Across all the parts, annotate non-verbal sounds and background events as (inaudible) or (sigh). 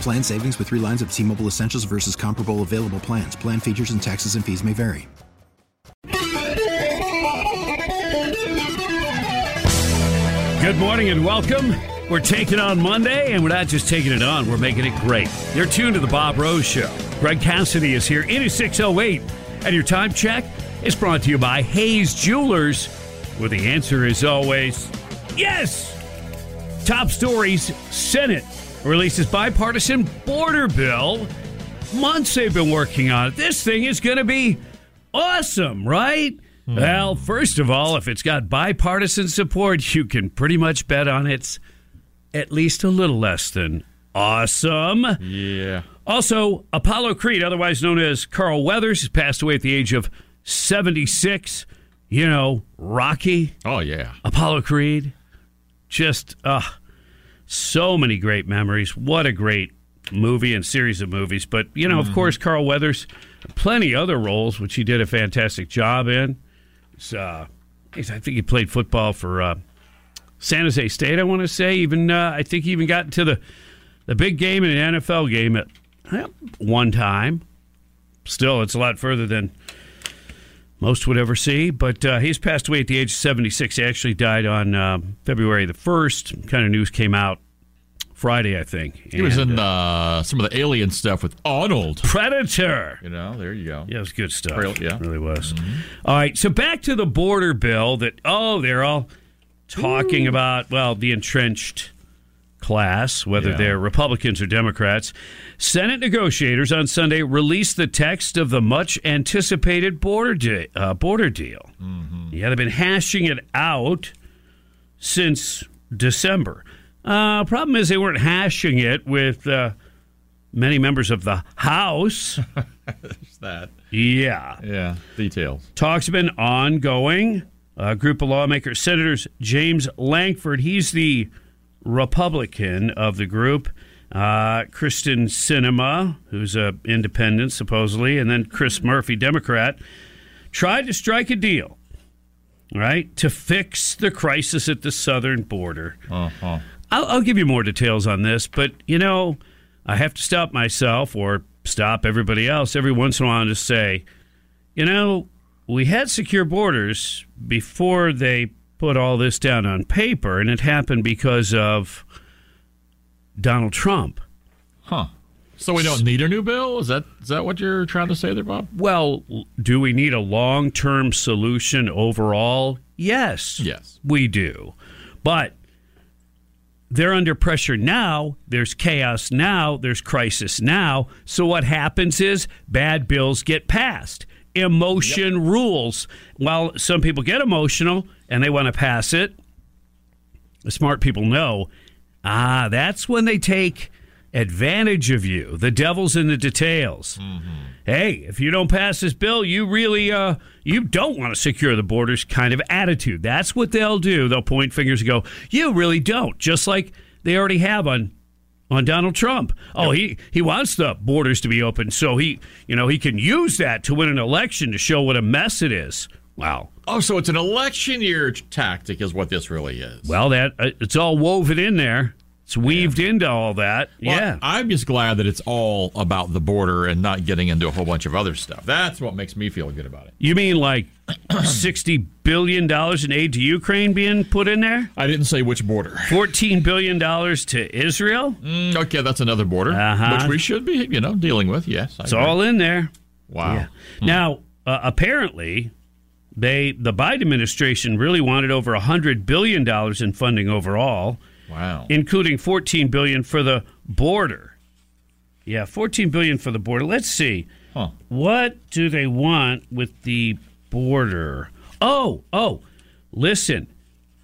Plan savings with three lines of T Mobile Essentials versus comparable available plans. Plan features and taxes and fees may vary. Good morning and welcome. We're taking on Monday, and we're not just taking it on, we're making it great. You're tuned to the Bob Rose Show. Greg Cassidy is here. It is 608, and your time check is brought to you by Hayes Jewelers, where the answer is always yes. Top stories Senate releases bipartisan border bill. Months they've been working on it. This thing is going to be awesome, right? Hmm. Well, first of all, if it's got bipartisan support, you can pretty much bet on it's at least a little less than awesome. Yeah. Also, Apollo Creed, otherwise known as Carl Weathers, has passed away at the age of 76. You know, Rocky, Oh, yeah. Apollo Creed. Just, uh, so many great memories. What a great movie and series of movies. But, you know, of course, Carl Weathers, plenty other roles, which he did a fantastic job in. Uh, I think he played football for uh, San Jose State, I want to say. Even, uh, I think he even got into the, the big game in an NFL game at one time. Still, it's a lot further than most would ever see. But uh, he's passed away at the age of 76. He actually died on um, February the 1st. Kind of news came out Friday, I think. He was in uh, uh, some of the alien stuff with Arnold. Predator. You know, there you go. Yeah, it was good stuff. Real- yeah. Mm-hmm. It really was. All right, so back to the border bill that, oh, they're all talking about, well, the entrenched class, whether Yeah. they're Republicans or Democrats. Senate negotiators on Sunday released the text of the much anticipated border, de- uh, border deal. Mm-hmm. Yeah, they've been hashing it out since December. Uh, problem is, they weren't hashing it with uh, many members of the House. (laughs) There's that. Yeah. Yeah. Details. Talks have been ongoing. A group of lawmakers, Senators James Lankford, he's the Republican of the group. Uh, Kyrsten Sinema, who's a independent supposedly, and then Chris Murphy, Democrat, tried to strike a deal, right, to fix the crisis at the southern border. Uh-huh. I'll, I'll give you more details on this, but you know, I have to stop myself or stop everybody else every once in a while and just say, you know, we had secure borders before they put all this down on paper, and it happened because of Donald Trump. Huh. So we don't need a new bill? Is that is that what you're trying to say there, Bob? Well, do we need a long term solution overall? Yes. Yes. We do. But they're under pressure now. There's chaos now. There's crisis now. So what happens is bad bills get passed. Emotion rules. While some people get emotional and they want to pass it, the smart people know ah, that's when they take advantage of you. The devil's in the details. Hey, if you don't pass this bill, you really uh you don't want to secure the borders kind of attitude. That's what they'll do. They'll point fingers and go, "You really don't." Just like they already have on on Donald Trump. Oh, he he wants the borders to be open so he, you know, he can use that to win an election to show what a mess it is. Wow. Oh, so it's an election year tactic, is what this really is. Well, that uh, it's all woven in there. It's weaved into all that. Well, yeah. I'm just glad that it's all about the border and not getting into a whole bunch of other stuff. That's what makes me feel good about it. You mean like (clears throat) sixty billion dollars in aid to Ukraine being put in there? I didn't say which border. (laughs) Fourteen billion dollars to Israel? Mm, okay, that's another border, Uh-huh. which we should be, you know, dealing with. Yes, I It's agree. all in there. Wow. Now, uh, apparently, they the Biden administration really wanted over hundred billion dollars in funding overall, Wow. including fourteen billion for the border. Yeah, fourteen billion for the border. Let's see. Huh. What do they want with the border? Oh, oh, listen,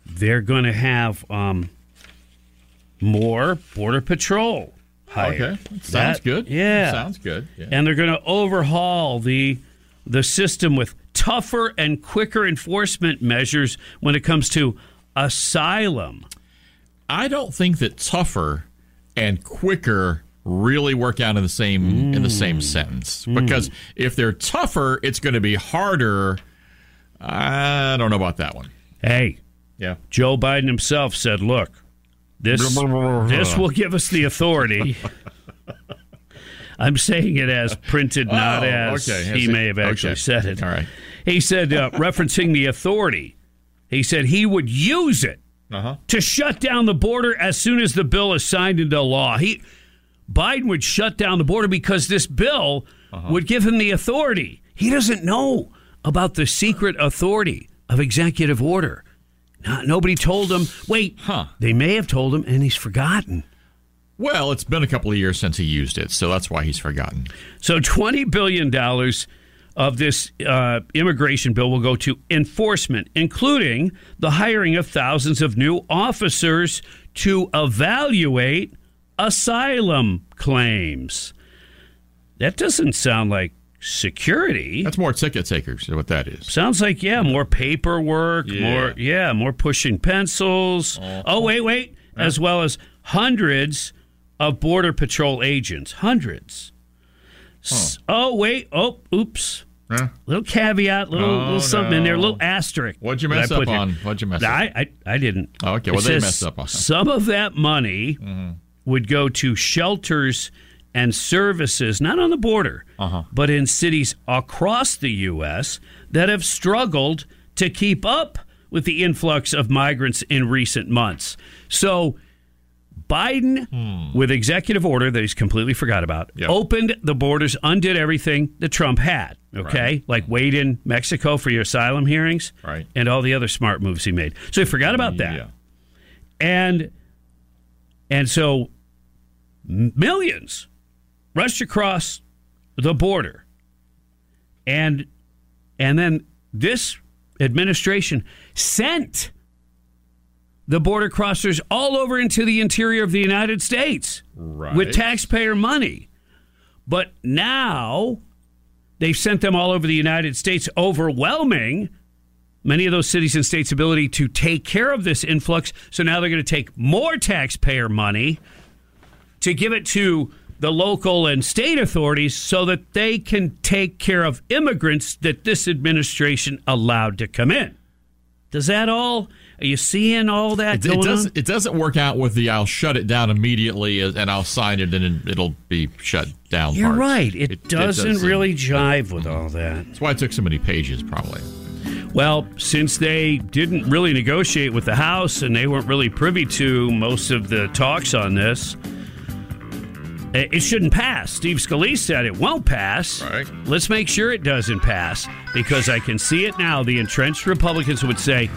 they're going to have um, more border patrol. hired. Okay. Sounds That- good. Yeah, Sounds good. Yeah. and they're going to overhaul the the system with tougher and quicker enforcement measures when it comes to asylum. I don't think that tougher and quicker really work out in the same in the same mm. sentence mm. because if they're tougher, it's going to be harder. I don't know about that one. Hey, Yeah. Joe Biden himself said, "Look, this (laughs) this will give us the authority." (laughs) I'm saying it as printed, not Oh, as okay. he may have actually okay. said it. All right. He said, uh, (laughs) referencing the authority, he said he would use it Uh-huh. to shut down the border as soon as the bill is signed into law. He Biden would shut down the border because this bill Uh-huh. would give him the authority. He doesn't know about the secret authority of executive order. Not, nobody told him. Wait, Huh. they may have told him, and he's forgotten. Well, it's been a couple of years since he used it, so that's why he's forgotten. So $20 billion of this uh, immigration bill will go to enforcement, including the hiring of thousands of new officers to evaluate asylum claims. That doesn't sound like security. That's more ticket takers, what that is. Sounds like yeah, more paperwork, Yeah. more yeah, more pushing pencils. Oh wait, wait, as well as hundreds of border patrol agents, hundreds. S- Oh wait, oh oops, little caveat, little, Oh, little something in there, little asterisk. What'd you mess up put here. on? What'd you mess No, up? I, I I didn't. Oh, okay. It Well, they says messed up on it. Some of that money would go to shelters and services, not on the border, Uh-huh. but in cities across the U.S. that have struggled to keep up with the influx of migrants in recent months. So, Biden, with executive order that he's completely forgot about, Hmm. Yep. opened the borders, undid everything that Trump had. Okay, like wait in Mexico for your asylum hearings, Right. and all the other smart moves he made. So he forgot about that Yeah. and and so millions rushed across the border and and then this administration sent the border crossers all over into the interior of the United States Right. with taxpayer money but now they've sent them all over the United States overwhelming many of those cities and states' ability to take care of this influx. So now they're going to take more taxpayer money to give it to the local and state authorities so that they can take care of immigrants that this administration allowed to come in. Does that all? Are you seeing all that It, it going does. on? It doesn't work out with the "I'll shut it down immediately" and I'll sign it and it'll be shut down. You're parts. right. It, doesn't really jive with all that. That's why it took so many pages, probably. Well, since they didn't really negotiate with the House and they weren't really privy to most of the talks on this, it shouldn't pass. Steve Scalise said it won't pass. Right. Let's make sure it doesn't pass because I can see it now. The entrenched Republicans would say,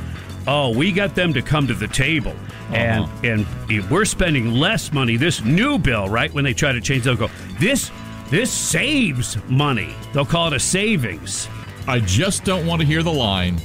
"Oh, we got them to come to the table." And uh-huh. and we're spending less money. This new bill, right? When they try to change, they'll go, "This this saves money." They'll call it a savings. I just don't want to hear the line.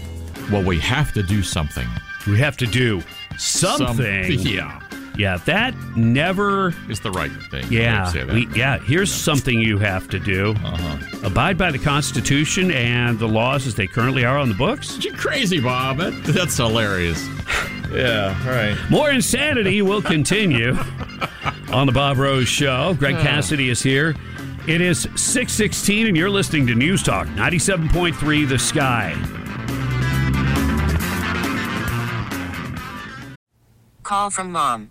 Well, we have to do something. We have to do Some- something. yeah, Yeah, that never. is the right thing. Yeah, I'd say that. we, yeah. Here's something you have to do: Uh-huh. abide by the Constitution and the laws as they currently are on the books. You're crazy, Bob? That, that's hilarious. yeah, right. More insanity will continue (laughs) on the Bob Rose Show. Greg Cassidy is here. It is six sixteen, and you're listening to News Talk ninety seven point three. The Sky. Call from mom.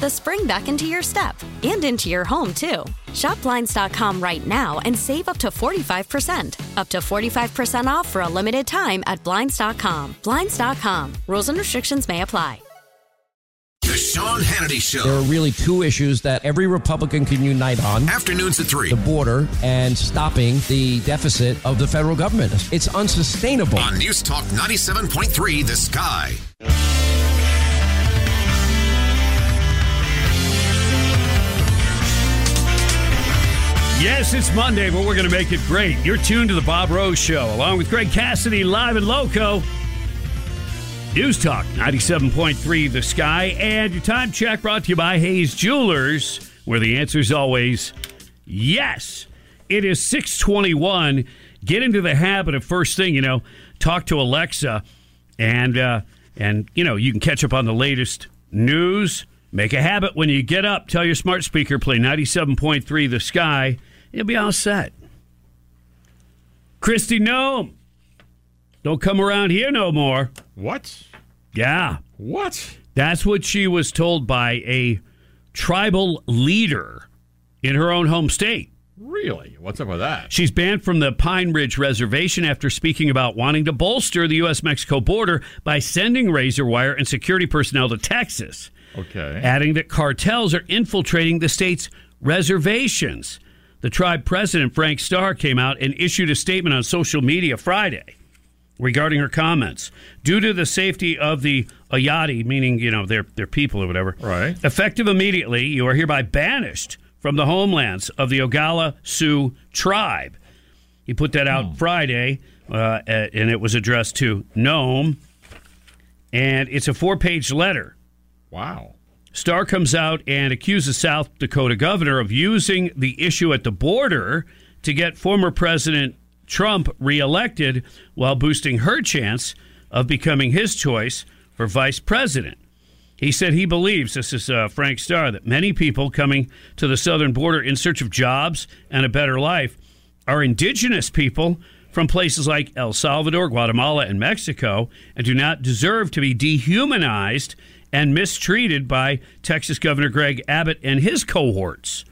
the spring back into your step and into your home, too. Shop Blinds.com right now and save up to 45%. Up to 45% off for a limited time at Blinds.com. Blinds.com. Rules and restrictions may apply. The Sean Hannity Show. There are really two issues that every Republican can unite on Afternoons at 3 the border and stopping the deficit of the federal government. It's unsustainable. on News Talk 97.3 The Sky. Yes, it's Monday, but we're going to make it great. You're tuned to the Bob Rose Show, along with Greg Cassidy, live and loco. News Talk 97.3 The Sky, and your time check brought to you by Hayes Jewelers, where the answer is always yes. It is 621. Get into the habit of first thing, you know, talk to Alexa, and uh, and you know you can catch up on the latest news. Make a habit when you get up. Tell your smart speaker play 97.3 The Sky. You'll be all set. Kristi Noem. Don't come around here no more. What? Yeah. What? That's what she was told by a tribal leader in her own home state. Really? What's up with that? She's banned from the Pine Ridge Reservation after speaking about wanting to bolster the U.S. Mexico border by sending razor wire and security personnel to Texas, Okay. adding that cartels are infiltrating the state's reservations. The tribe president, Frank Starr, came out and issued a statement on social media Friday regarding her comments. Due to the safety of the Oyate, meaning, you know, their, their people or whatever, Right. effective immediately, you are hereby banished from the homelands of the Oglala Sioux tribe. He put that out Friday, uh, and it was addressed to Noem. And it's a four page letter. Wow. Starr comes out and accuses South Dakota governor of using the issue at the border to get former President Trump reelected while boosting her chance of becoming his choice for vice president. He said he believes, this is uh, Frank Starr, that many people coming to the southern border in search of jobs and a better life are indigenous people from places like El Salvador, Guatemala, and Mexico and do not deserve to be dehumanized and mistreated by Texas Governor Greg Abbott and his cohorts.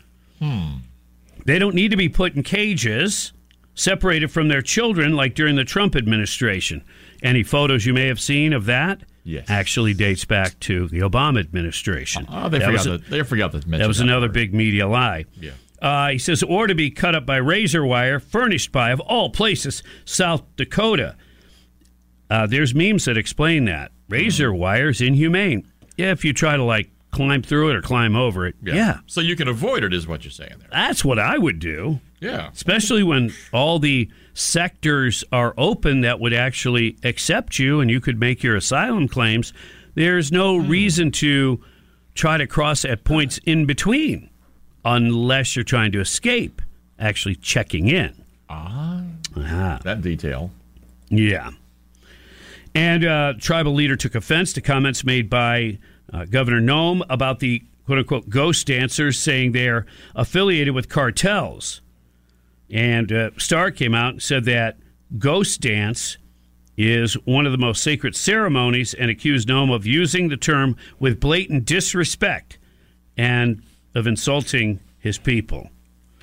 They don't need to be put in cages, separated from their children like during the Trump administration. Any photos you may have seen of that Yes. actually dates back to the Obama administration. Oh, they That forgot was that. They forgot to mention that was another part. big media lie. Yeah. Uh, he says, or to be cut up by razor wire, furnished by, of all places, South Dakota. Uh, there's memes that explain that. Razor wire is inhumane. Yeah, if you try to, like, climb through it or climb over it. Yeah. So you can avoid it, is what you're saying there. That's what I would do, Yeah. especially when all the sectors are open that would actually accept you and you could make your asylum claims. There's no reason to try to cross at points in between unless you're trying to escape actually checking in. Ah, Ah. that detail. Yeah. And uh, tribal leader took offense to comments made by uh, Governor Noem about the quote unquote ghost dancers, saying they're affiliated with cartels. And uh, Starr came out and said that ghost dance is one of the most sacred ceremonies and accused Noem of using the term with blatant disrespect and of insulting his people.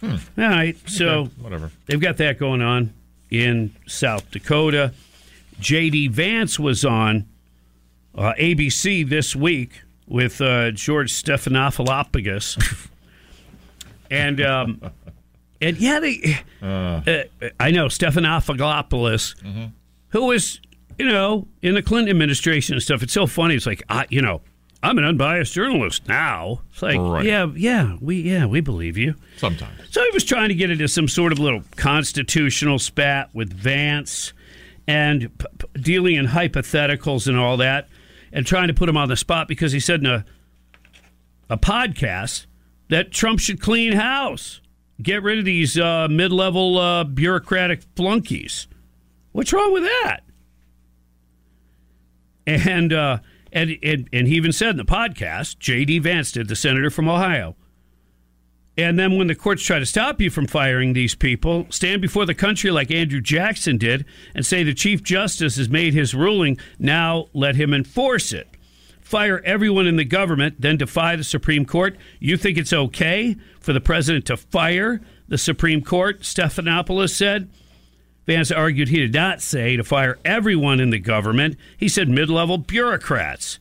All right, so Okay, whatever. they've got that going on in South Dakota. J.D. Vance was on uh, ABC this week with uh, George Stephanopoulos. (laughs) and, um, and yeah, they, uh, I know Stephanopoulos, who was, you know, in the Clinton administration and stuff. It's so funny. It's like, I, you know, I'm an unbiased journalist now. It's like, Right. yeah, yeah, we, yeah, we believe you. Sometimes. So he was trying to get into some sort of little constitutional spat with Vance and p- dealing in hypotheticals and all that and trying to put him on the spot because he said in a, a podcast that Trump should clean house, get rid of these uh, mid level uh, bureaucratic flunkies. What's wrong with that? And, uh, and, and, and he even said in the podcast, J.D. Vance did, the senator from Ohio, and then when the courts try to stop you from firing these people, stand before the country like Andrew Jackson did and say the Chief Justice has made his ruling, now let him enforce it. Fire everyone in the government, then defy the Supreme Court. You think it's okay for the president to fire the Supreme Court? Stephanopoulos said. Vance argued he did not say to fire everyone in the government. He said mid level bureaucrats.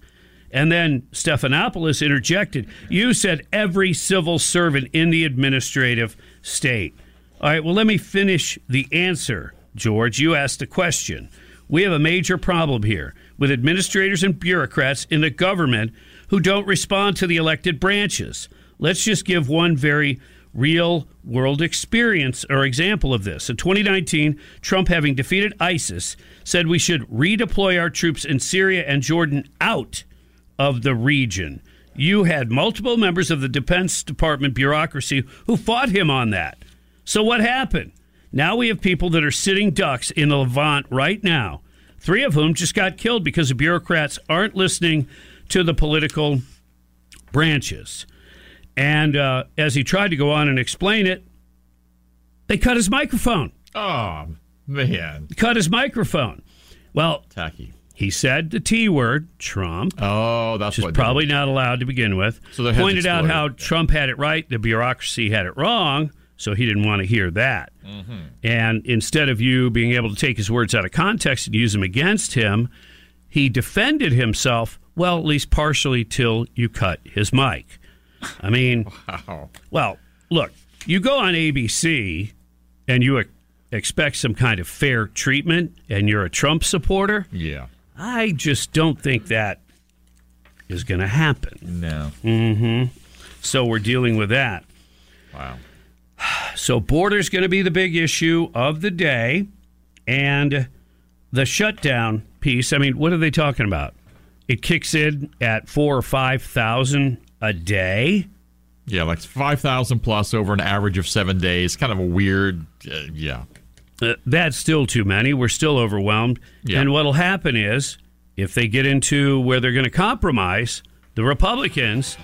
And then Stephanopoulos interjected, You said every civil servant in the administrative state. All right, well, let me finish the answer, George. You asked the question. We have a major problem here with administrators and bureaucrats in the government who don't respond to the elected branches. Let's just give one very real world experience or example of this. In 2019, Trump, having defeated ISIS, said we should redeploy our troops in Syria and Jordan out of the region. You had multiple members of the Defense Department bureaucracy who fought him on that. So what happened? Now we have people that are sitting ducks in the Levant right now, three of whom just got killed because the bureaucrats aren't listening to the political branches. And uh, as he tried to go on and explain it, they cut his microphone. Oh, man. Cut his microphone. Well, Tacky. He said the T word, Trump. Oh, that's which is what probably not allowed to begin with. So pointed out how. Trump had it right, the bureaucracy had it wrong, so he didn't want to hear that. Mm-hmm. And instead of you being able to take his words out of context and use them against him, he defended himself, well, at least partially, till you cut his mic. I mean, (laughs) Wow. well, look, you go on ABC and you expect some kind of fair treatment, and you're a Trump supporter. Yeah. I just don't think that is going to happen. No. Mm-hmm. So we're dealing with that. Wow. So border's going to be the big issue of the day, and the shutdown piece. I mean, what are they talking about? It kicks in at four or five thousand a day. Yeah, like 5,000 plus over an average of seven days. Kind of a weird, uh, yeah. Uh, that's still too many. We're still overwhelmed. Yeah. And what'll happen is, if they get into where they're going to compromise, the Republicans,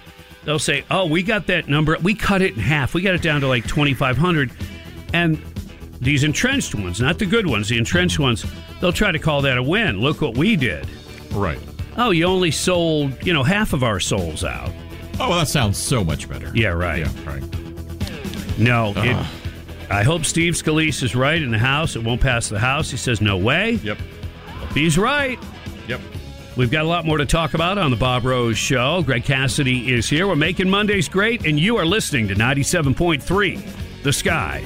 they'll say, "Oh, we got that number. We cut it in half. We got it down to like 2,500." And these entrenched ones, not the good ones, the entrenched ones, they'll try to call that a win. Look what we did. Right. Oh, you only sold, you know, half of our souls out. Oh, well, that sounds so much better. Yeah, right. Yeah, right. No, Uh. it, I hope Steve Scalise is right in the House. It won't pass the House. He says no way. Yep. Hope he's right. Yep. We've got a lot more to talk about on the Bob Rose Show. Greg Cassidy is here. We're making Mondays great, and you are listening to 97.3 The Sky.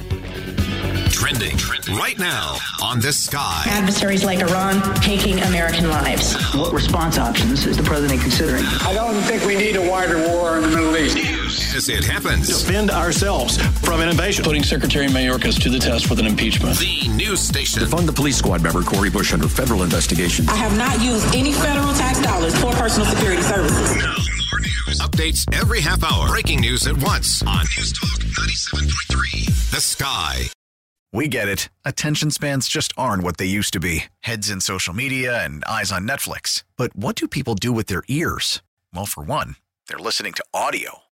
Trending right now on the sky. Adversaries like Iran taking American lives. What response options is the president considering? I don't think we need a wider war in the Middle East. As it happens. Defend ourselves from an invasion. Putting Secretary Mayorkas to the test with an impeachment. The news station. Fund the police squad member Cori Bush under federal investigation. I have not used any federal tax dollars for personal security services. Updates every half hour. Breaking news at once on News Talk 97.3. The Sky. We get it. Attention spans just aren't what they used to be heads in social media and eyes on Netflix. But what do people do with their ears? Well, for one, they're listening to audio.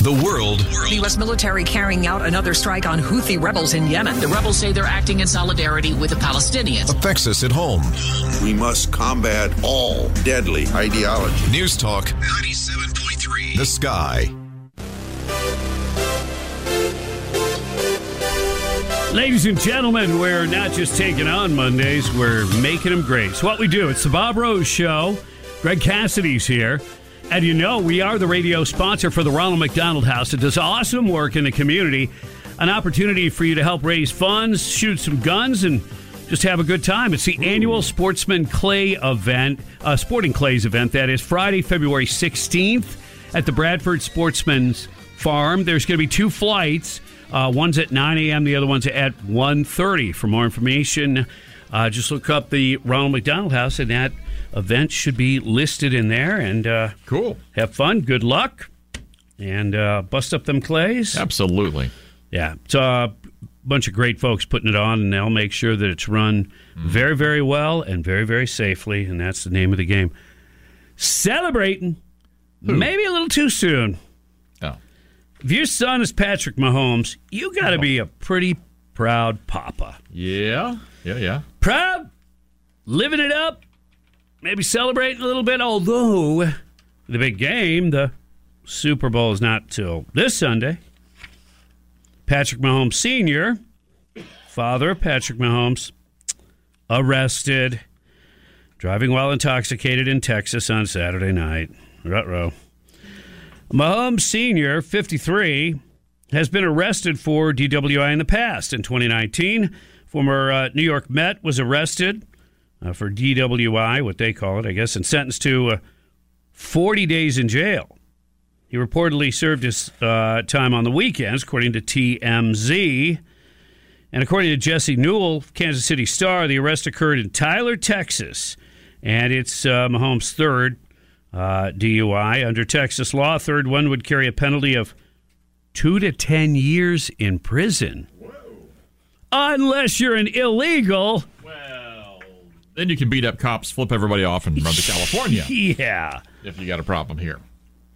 The world. The U.S. military carrying out another strike on Houthi rebels in Yemen. The rebels say they're acting in solidarity with the Palestinians. Affects us at home. We must combat all deadly ideology. News Talk 97.3. The Sky. Ladies and gentlemen, we're not just taking on Mondays, we're making them great. It's what we do. It's the Bob Rose Show. Greg Cassidy's here. And you know, we are the radio sponsor for the Ronald McDonald House. It does awesome work in the community. An opportunity for you to help raise funds, shoot some guns, and just have a good time. It's the Ooh. annual Sportsman Clay event, uh, Sporting Clays event, that is Friday, February 16th at the Bradford Sportsman's Farm. There's going to be two flights. Uh, one's at 9 a.m., the other one's at 1.30. For more information, uh, just look up the Ronald McDonald House, and that events should be listed in there. And uh, cool. Have fun. Good luck. And uh, bust up them clays. Absolutely. Yeah. It's a bunch of great folks putting it on, and they'll make sure that it's run mm. very, very well and very, very safely. And that's the name of the game. Celebrating. Who? Maybe a little too soon. Oh. If your son is Patrick Mahomes, you got to oh. be a pretty proud papa. Yeah. Yeah, yeah. Proud, living it up, maybe celebrating a little bit. Although the big game, the Super Bowl, is not till this Sunday. Patrick Mahomes Sr., father of Patrick Mahomes, arrested driving while intoxicated in Texas on Saturday night. Rut-row. Mahomes Sr., 53, has been arrested for DWI in the past. In 2019, former uh, New York Met was arrested uh, for DWI, what they call it, I guess, and sentenced to uh, 40 days in jail. He reportedly served his uh, time on the weekends, according to TMZ. And according to Jesse Newell, Kansas City Star, the arrest occurred in Tyler, Texas, and it's uh, Mahomes' third uh, DUI. Under Texas law, third one would carry a penalty of two to 10 years in prison. Whoa. Unless you're an illegal then you can beat up cops, flip everybody off, and run to (laughs) California. yeah. If you got a problem here.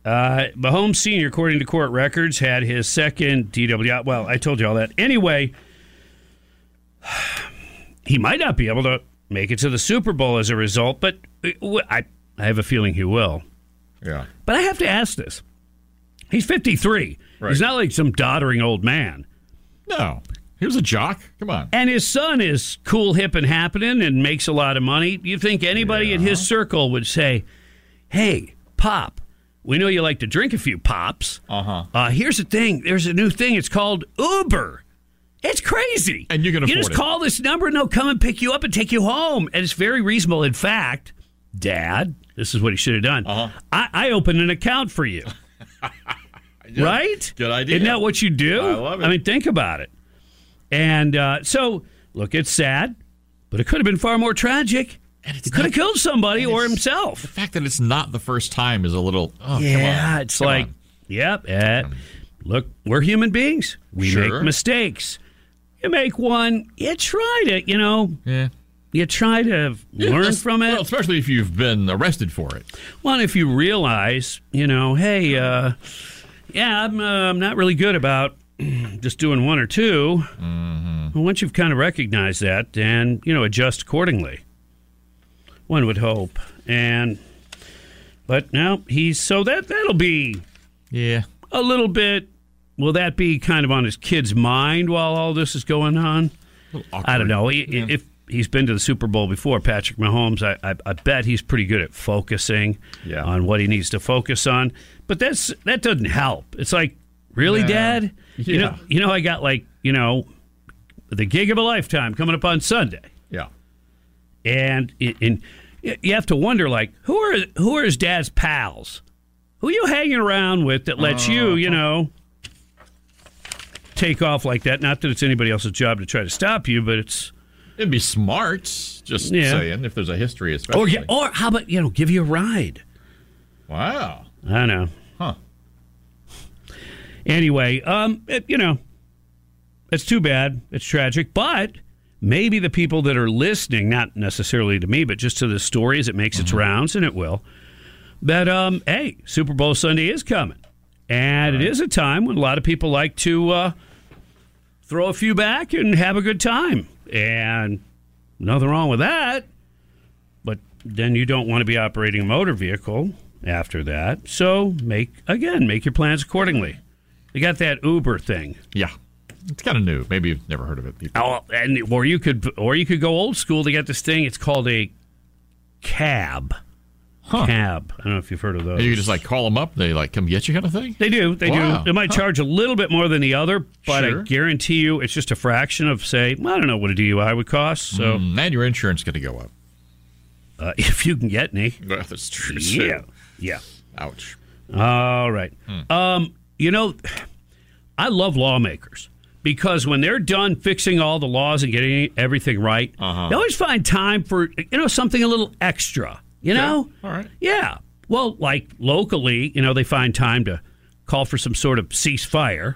Uh, Mahomes Sr., according to court records, had his second DWI. Well, I told you all that. Anyway, (sighs) he might not be able to make it to the Super Bowl as a result, but uh, I, I have a feeling he will. Yeah. But I have to ask this. He's 53. Right. He's not like some doddering old man. No. He was a jock. Come on. And his son is cool, hip, and happening and makes a lot of money. You think anybody yeah. in his circle would say, hey, Pop, we know you like to drink a few pops. Uh-huh. Uh, here's the thing there's a new thing. It's called Uber. It's crazy. And you can afford You just it. call this number and they'll come and pick you up and take you home. And it's very reasonable. In fact, Dad, this is what he should have done. Uh-huh. I, I opened an account for you. (laughs) right? Good idea. Isn't that what you do? I love it. I mean, think about it. And uh, so, look, it's sad, but it could have been far more tragic. And he could have killed somebody or himself. The fact that it's not the first time is a little. Oh, yeah, on, it's like, on. yep. Uh, look, we're human beings. We sure. make mistakes. You make one, you try to, you know. Yeah. You try to yeah, learn from it. Well, especially if you've been arrested for it. Well, if you realize, you know, hey, uh, yeah, I'm, uh, I'm not really good about (clears throat) just doing one or 2 mm-hmm. well, once you've kind of recognized that, and you know, adjust accordingly. One would hope. And but now he's so that that'll be yeah a little bit. Will that be kind of on his kid's mind while all this is going on? I don't know. Yeah. If he's been to the Super Bowl before, Patrick Mahomes, I, I, I bet he's pretty good at focusing Yeah. on what he needs to focus on. But that's that doesn't help. It's like, really, Yeah. Dad? You know, you know, I got like you know, the gig of a lifetime coming up on Sunday Yeah. and and you have to wonder like who are who are his dad's pals who are you hanging around with that lets you uh-huh. you know take off like that not that it's anybody else's job to try to stop you but it's It'd be smart, just Yeah. saying, if there's a history, oh, especially. or, or how about you know give you a ride wow. i know Huh. Anyway um it, you know it's too bad. It's tragic. But maybe the people that are listening not necessarily to me but just to the story as it makes its rounds and it will that um hey super bowl sunday is coming. And it is a time when a lot of people like to uh throw a few back and have a good time. And nothing wrong with that. But then you don't want to be operating a motor vehicle after that. So make again make your plans accordingly you got that uber thing Yeah. It's kind of new. Maybe you've never heard of it. Oh, and or you could or you could go old school to get this thing. It's called a cab. Cab. I don't know if you've heard of those. And you just like call them up. They like come get you, kind of thing. They do. They Wow. do. They might Huh. charge a little bit more than the other, but Sure. I guarantee you it's just a fraction of, say, I don't know what a DUI would cost. So Mm, and your insurance going to go up. uh, (laughs) if you can get any. Well, that's true. Yeah. too. Yeah. Ouch. All right. Hmm. Um, you know, I love lawmakers because when they're done fixing all the laws and getting everything right, Uh-huh. they always find time for you know something a little extra. You know, All right. yeah. Well, like locally, you know, they find time to call for some sort of ceasefire.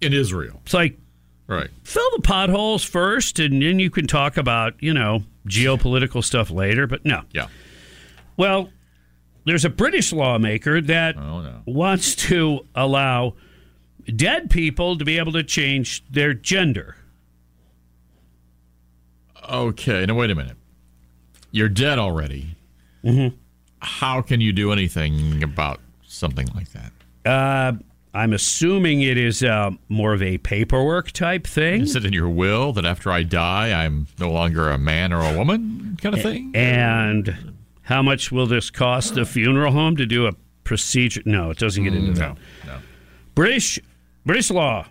In Israel. It's like Right. fill the potholes first, and then you can talk about you know geopolitical stuff later. But no, Yeah. well, there's a British lawmaker that Oh, no. wants to allow dead people to be able to change their gender. Okay. Now, wait a minute. You're dead already. Mm-hmm. How can you do anything about something like that? Uh, I'm assuming it is uh, more of a paperwork type thing. Is it in your will that after I die, I'm no longer a man or a woman kind of thing? And how much will this cost the funeral home to do a procedure? No, it doesn't get into that. Mm, No. No. British British law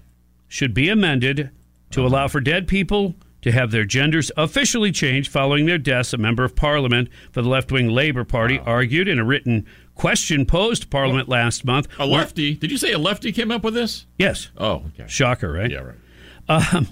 should be amended to allow for dead people to have their genders officially changed following their deaths. A member of Parliament for the left wing Labour Party argued in a written question posed to Parliament last month. A lefty? Did you say a lefty came up with this? Yes. Oh, okay. Shocker, right? Yeah, right. Um,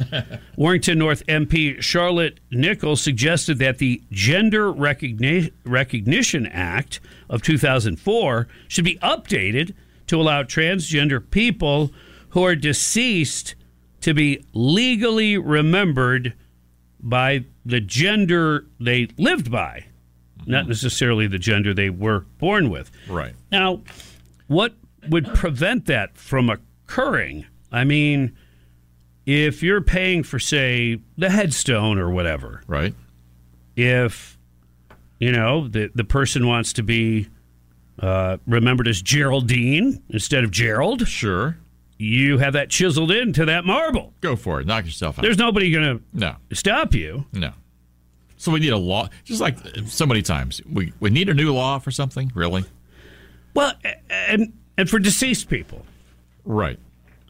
Warrington North MP Charlotte Nichols suggested that the Gender Recogni- Recognition Act of 2004 should be updated to allow transgender people who are deceased to be legally remembered by the gender they lived by, not necessarily the gender they were born with. Right. Now, what would prevent that from occurring? I mean, if you're paying for, say, the headstone or whatever, Right. if you know the the person wants to be uh, remembered as Geraldine instead of Gerald, Sure. you have that chiseled into that marble. Go for it. Knock yourself out. There's nobody going to no. to stop you. No. So we need a law, just like so many times. We we need a new law for something, really? Well, and and for deceased people, Right.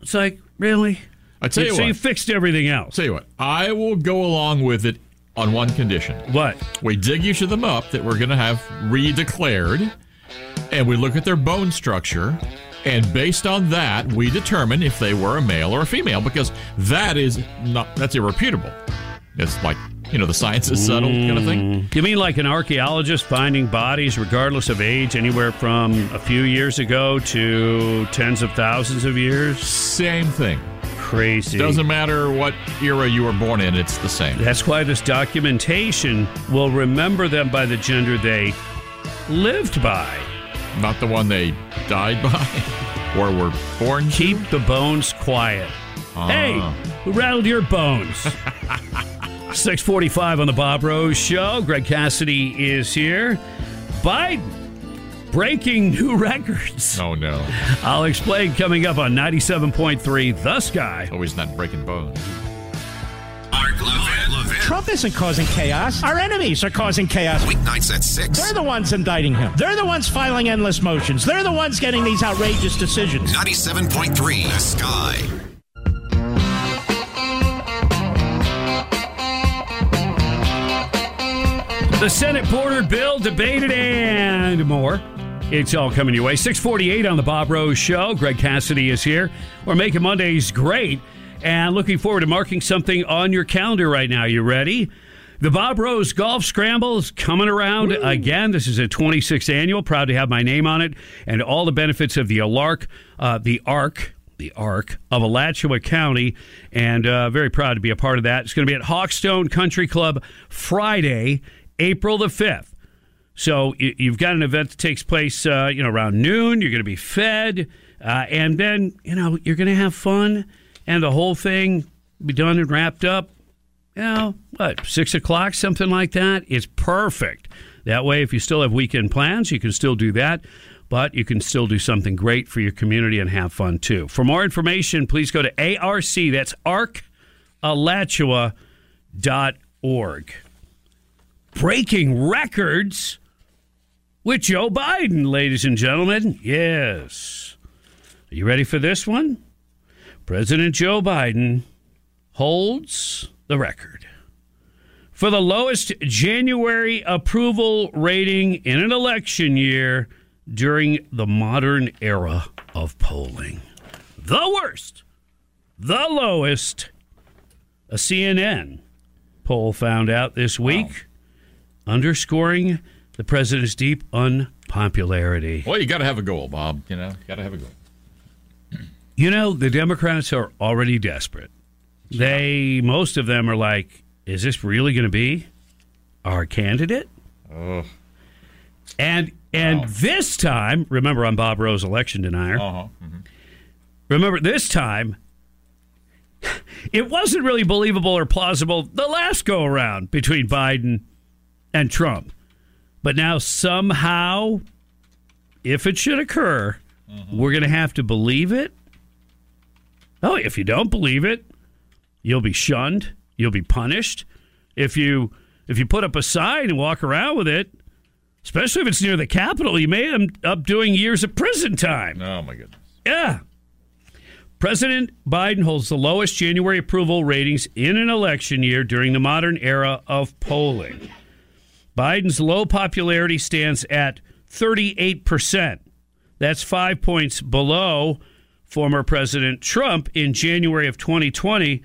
it's like really. I tell you so what. you fixed everything else. Tell you what, I will go along with it on one condition. What? We dig each of them up that we're going to have redeclared, and we look at their bone structure, and based on that, we determine if they were a male or a female, because that is not that's irrefutable. It's like you know the science is settled kind of thing. Mm. You mean like an archaeologist finding bodies regardless of age, anywhere from a few years ago to tens of thousands of years? Same thing. Crazy. Doesn't matter what era you were born in; it's the same. That's why this documentation will remember them by the gender they lived by. Not the one they died by (laughs) or were born. Keep the bones quiet. Ah. Hey, who rattled your bones? (laughs) 645 on the Bob Rose Show. Greg Cassidy is here. Biden breaking new (laughs) records. Oh, no. I'll explain coming up on 97.3 The Sky. Oh, he's not breaking bones. Mark Levin. Levin. Trump isn't causing chaos. Our enemies are causing chaos. Weeknights at 6. They're the ones indicting him. They're the ones filing endless motions. They're the ones getting these outrageous decisions. 97.3 The Sky. The Senate border bill debated and more. It's all coming your way. 648 on the Bob Rose Show. Greg Cassidy is here. We're making Mondays great and looking forward to marking something on your calendar right now. You ready? The Bob Rose Golf Scramble is coming around Woo. again. This is a 26th annual. Proud to have my name on it and all the benefits of the Alark, uh, the ARC, the ARC of Alachua County, and uh, very proud to be a part of that. It's going to be at Hawkstone Country Club Friday, April the 5th. So you've got an event that takes place, uh, you know, around noon. You're going to be fed, uh, and then you know you're going to have fun, and the whole thing be done and wrapped up. You know, what six o'clock, something like that. It's perfect. That way, if you still have weekend plans, you can still do that, but you can still do something great for your community and have fun too. For more information, please go to ARC. That's arcalachua.org. Breaking records with Joe Biden, ladies and gentlemen. Yes. Are you ready for this one? President Joe Biden holds the record for the lowest January approval rating in an election year during the modern era of polling. The worst, the lowest. A CNN poll found out this week, wow. underscoring the president's deep unpopularity. Well, you got to have a goal, Bob. You know, got to have a goal. (clears throat) You know, the Democrats are already desperate. They, most of them are like, is this really going to be our candidate? Oh. And and wow. this time, remember, I'm Bob Rose, election denier. Uh-huh. Mm-hmm. Remember, this time, it wasn't really believable or plausible the last go around between Biden and Trump. But now, somehow, if it should occur, mm-hmm. we're going to have to believe it. Oh, if you don't believe it, you'll be shunned. You'll be punished. If you if you put up a sign and walk around with it, especially if it's near the Capitol, you may end up doing years of prison time. Oh my goodness. Yeah. President Biden holds the lowest January approval ratings in an election year during the modern era of polling. Biden's low popularity stands at 38%. That's five points below former President Trump in January of 2020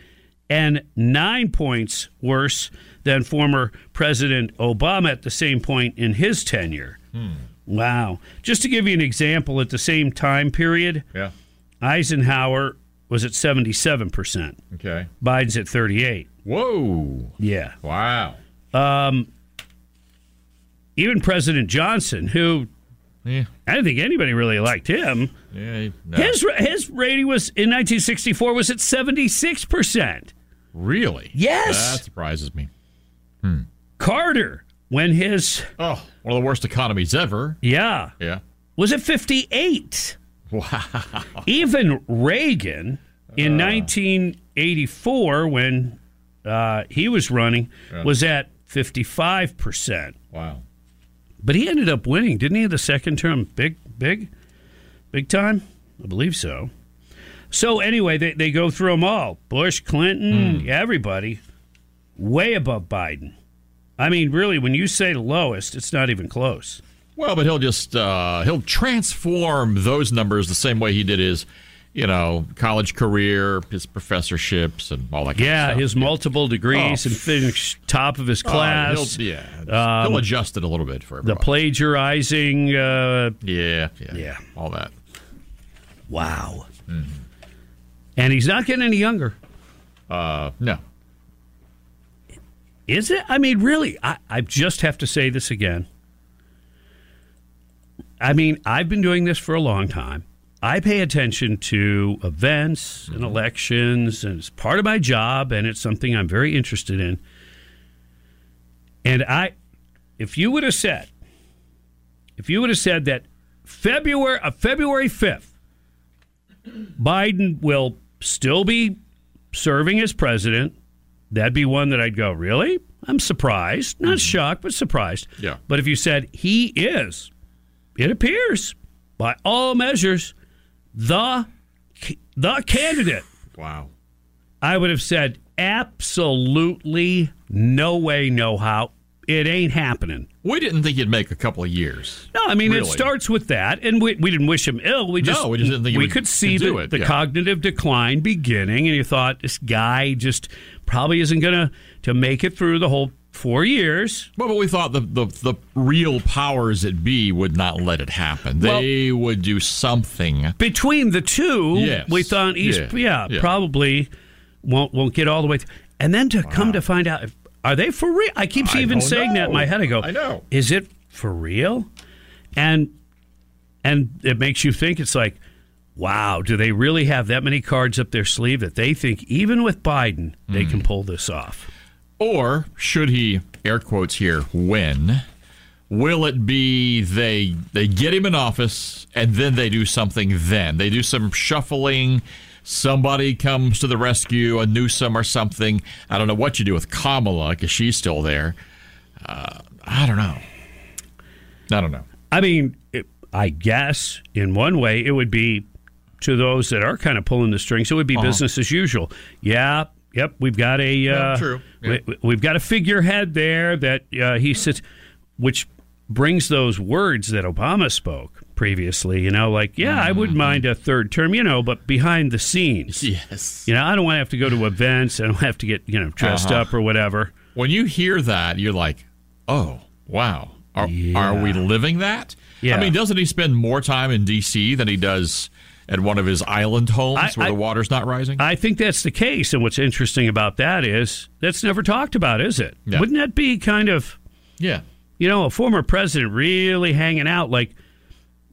and nine points worse than former President Obama at the same point in his tenure. Hmm. Wow. Just to give you an example, at the same time period, yeah. Eisenhower was at 77%. Okay. Biden's at 38. Whoa. Yeah. Wow. Um, even President Johnson, who yeah. I don't think anybody really liked him. Yeah, no. His his rating was in 1964 was at 76 percent. Really? Yes. That surprises me. Hmm. Carter, when his oh one of the worst economies ever. Yeah. Yeah. Was at 58. Wow. Even Reagan in uh, 1984, when uh, he was running, was at 55 percent. Wow. But he ended up winning, didn't he? The second term, big, big, big time. I believe so. So anyway, they, they go through them all: Bush, Clinton, Hmm. everybody, way above Biden. I mean, really, when you say the lowest, it's not even close. Well, but he'll just uh, he'll transform those numbers the same way he did his, you know, college career, his professorships, and all that. Kind yeah, of stuff. his multiple degrees Oh. and finished top of his Oh, class. he'll, yeah, Um, he'll adjust it a little bit for him. the plagiarizing. Uh, yeah, yeah, Yeah. all that. wow. Mm-hmm. And he's not getting any younger. Uh, no, Is it? I mean, really, I, I just have to say this again. I mean, I've been doing this for a long time. I pay attention to events and elections, and it's part of my job, and it's something I'm very interested in. And I, if you would have said, if you would have said that February, uh, February 5th, Biden will still be serving as president, that'd be one that I'd go, really? I'm surprised. Not shocked, but surprised. Yeah. But if you said he is, it appears by all measures the the candidate. Wow. I would have said absolutely no way, no how. It ain't happening. We didn't think he'd make a couple of years. No, I mean Really. it starts with that, and we, we didn't wish him ill. We just No, we just didn't think we could see the, it, the yeah. cognitive decline beginning, and you thought this guy just probably isn't going to to make it through the whole four years. Well, but we thought the, the the real powers that be would not let it happen. They would do something. Between the two, Yes. we thought East, Yeah. yeah, Yeah. probably won't won't get all the way. Through. And then to come to find out, are they for real? I keep I even saying that in my head. I go, I know. Is it for real? And and it makes you think it's like, wow, do they really have that many cards up their sleeve that they think even with Biden they Hmm. can pull this off? Or should he, air quotes here, win? Will it be they they get him in office and then they do something? Then they do some shuffling. Somebody comes to the rescue, a Newsom or something. I don't know what you do with Kamala because she's still there. Uh, I don't know. I don't know. I mean, it, I guess in one way it would be to those that are kind of pulling the strings. It would be Uh-huh. business as usual. Yeah, yep. We've got a Yeah, uh, true. Yeah. We, have got a figurehead there that uh, he sits, which brings those words that Obama spoke previously. You know, like yeah, I Mm-hmm. wouldn't mind a third term. You know, but behind the scenes. Yes. You know, I don't want to have to go to events. I don't have to get you know dressed Uh-huh. up or whatever. When you hear that, you're like, oh, wow. Are, are we living that? Yeah. I mean, doesn't he spend more time in D.C. than he does at one of his island homes I- where I- the water's not rising? I think that's the case. And what's interesting about that is that's never talked about, is it? Yeah. Wouldn't that be kind of, yeah. you know, a former president really hanging out? Like,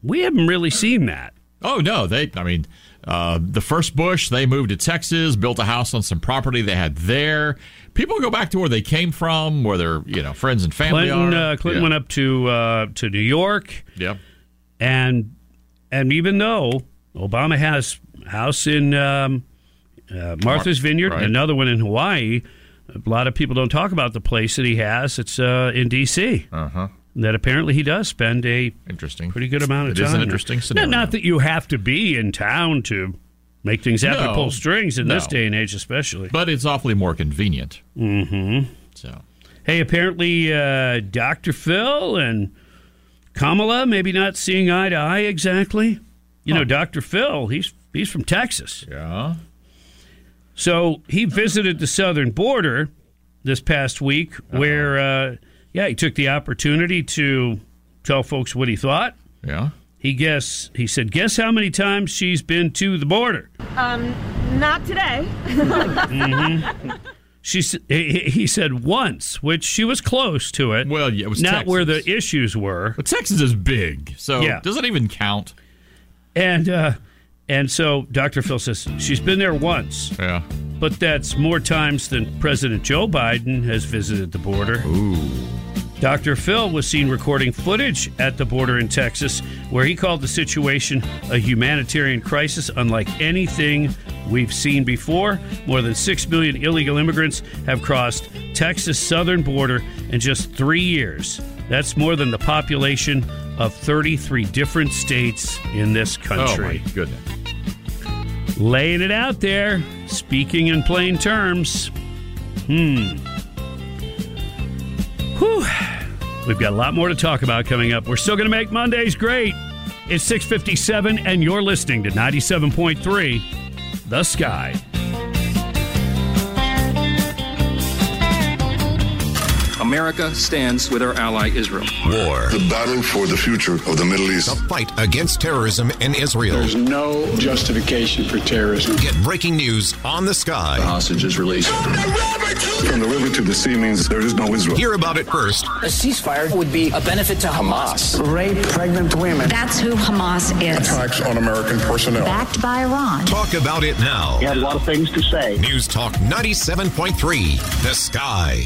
we haven't really seen that. Oh, no. They, I mean, uh, the first Bush, they moved to Texas, built a house on some property they had there. People go back to where they came from, where their, you know, friends and family Clinton, are. uh, Clinton Yeah. went up to uh, to New York, Yep. and and even though Obama has house in um, uh, Martha's Mar- Vineyard, right. another one in Hawaii, a lot of people don't talk about the place that he has. It's uh, in D.C. Uh-huh. That apparently he does spend a Interesting. pretty good amount of It time. is an interesting Not- scenario. Not, that you have to be in town to make things happen, No. pull strings in this day and age, especially. But it's awfully more convenient. Mm-hmm. So. Hey, apparently uh, Dr. Phil and Kamala maybe not seeing eye to eye exactly. You know, Dr. Phil, he's he's from Texas. Yeah. So he visited the southern border this past week, where uh, yeah, he took the opportunity to tell folks what he thought. Yeah. He guess he said, guess how many times she's been to the border. Um, not today. (laughs) mm-hmm. She he, he said once, which she was close to it. Well, yeah, it was not Texas. where the issues were. But Texas is big, so Yeah. does it even count? And uh, and so Dr. Phil says she's been there once, Yeah. but that's more times than President Joe Biden has visited the border. Ooh. Dr. Phil was seen recording footage at the border in Texas where he called the situation a humanitarian crisis unlike anything we've seen before. More than 6 million illegal immigrants have crossed Texas' southern border in just three years. That's more than the population of 33 different states in this country. Oh my goodness. Laying it out there, speaking in plain terms. Hmm. Whew. We've got a lot more to talk about coming up. We're still going to make Mondays great. It's 657, and you're listening to 97.3 The Sky. America stands with our ally Israel. War. The battle for the future of the Middle East. The fight against terrorism in Israel. There's no justification for terrorism. Get breaking news on the sky. The hostage is released. From the river to the sea means there is no Israel. Hear about it first. A ceasefire would be a benefit to Hamas. Rape pregnant women. That's who Hamas is. Attacks on American personnel. Backed by Iran. Talk about it now. You had a lot of things to say. News Talk 97.3 The Sky.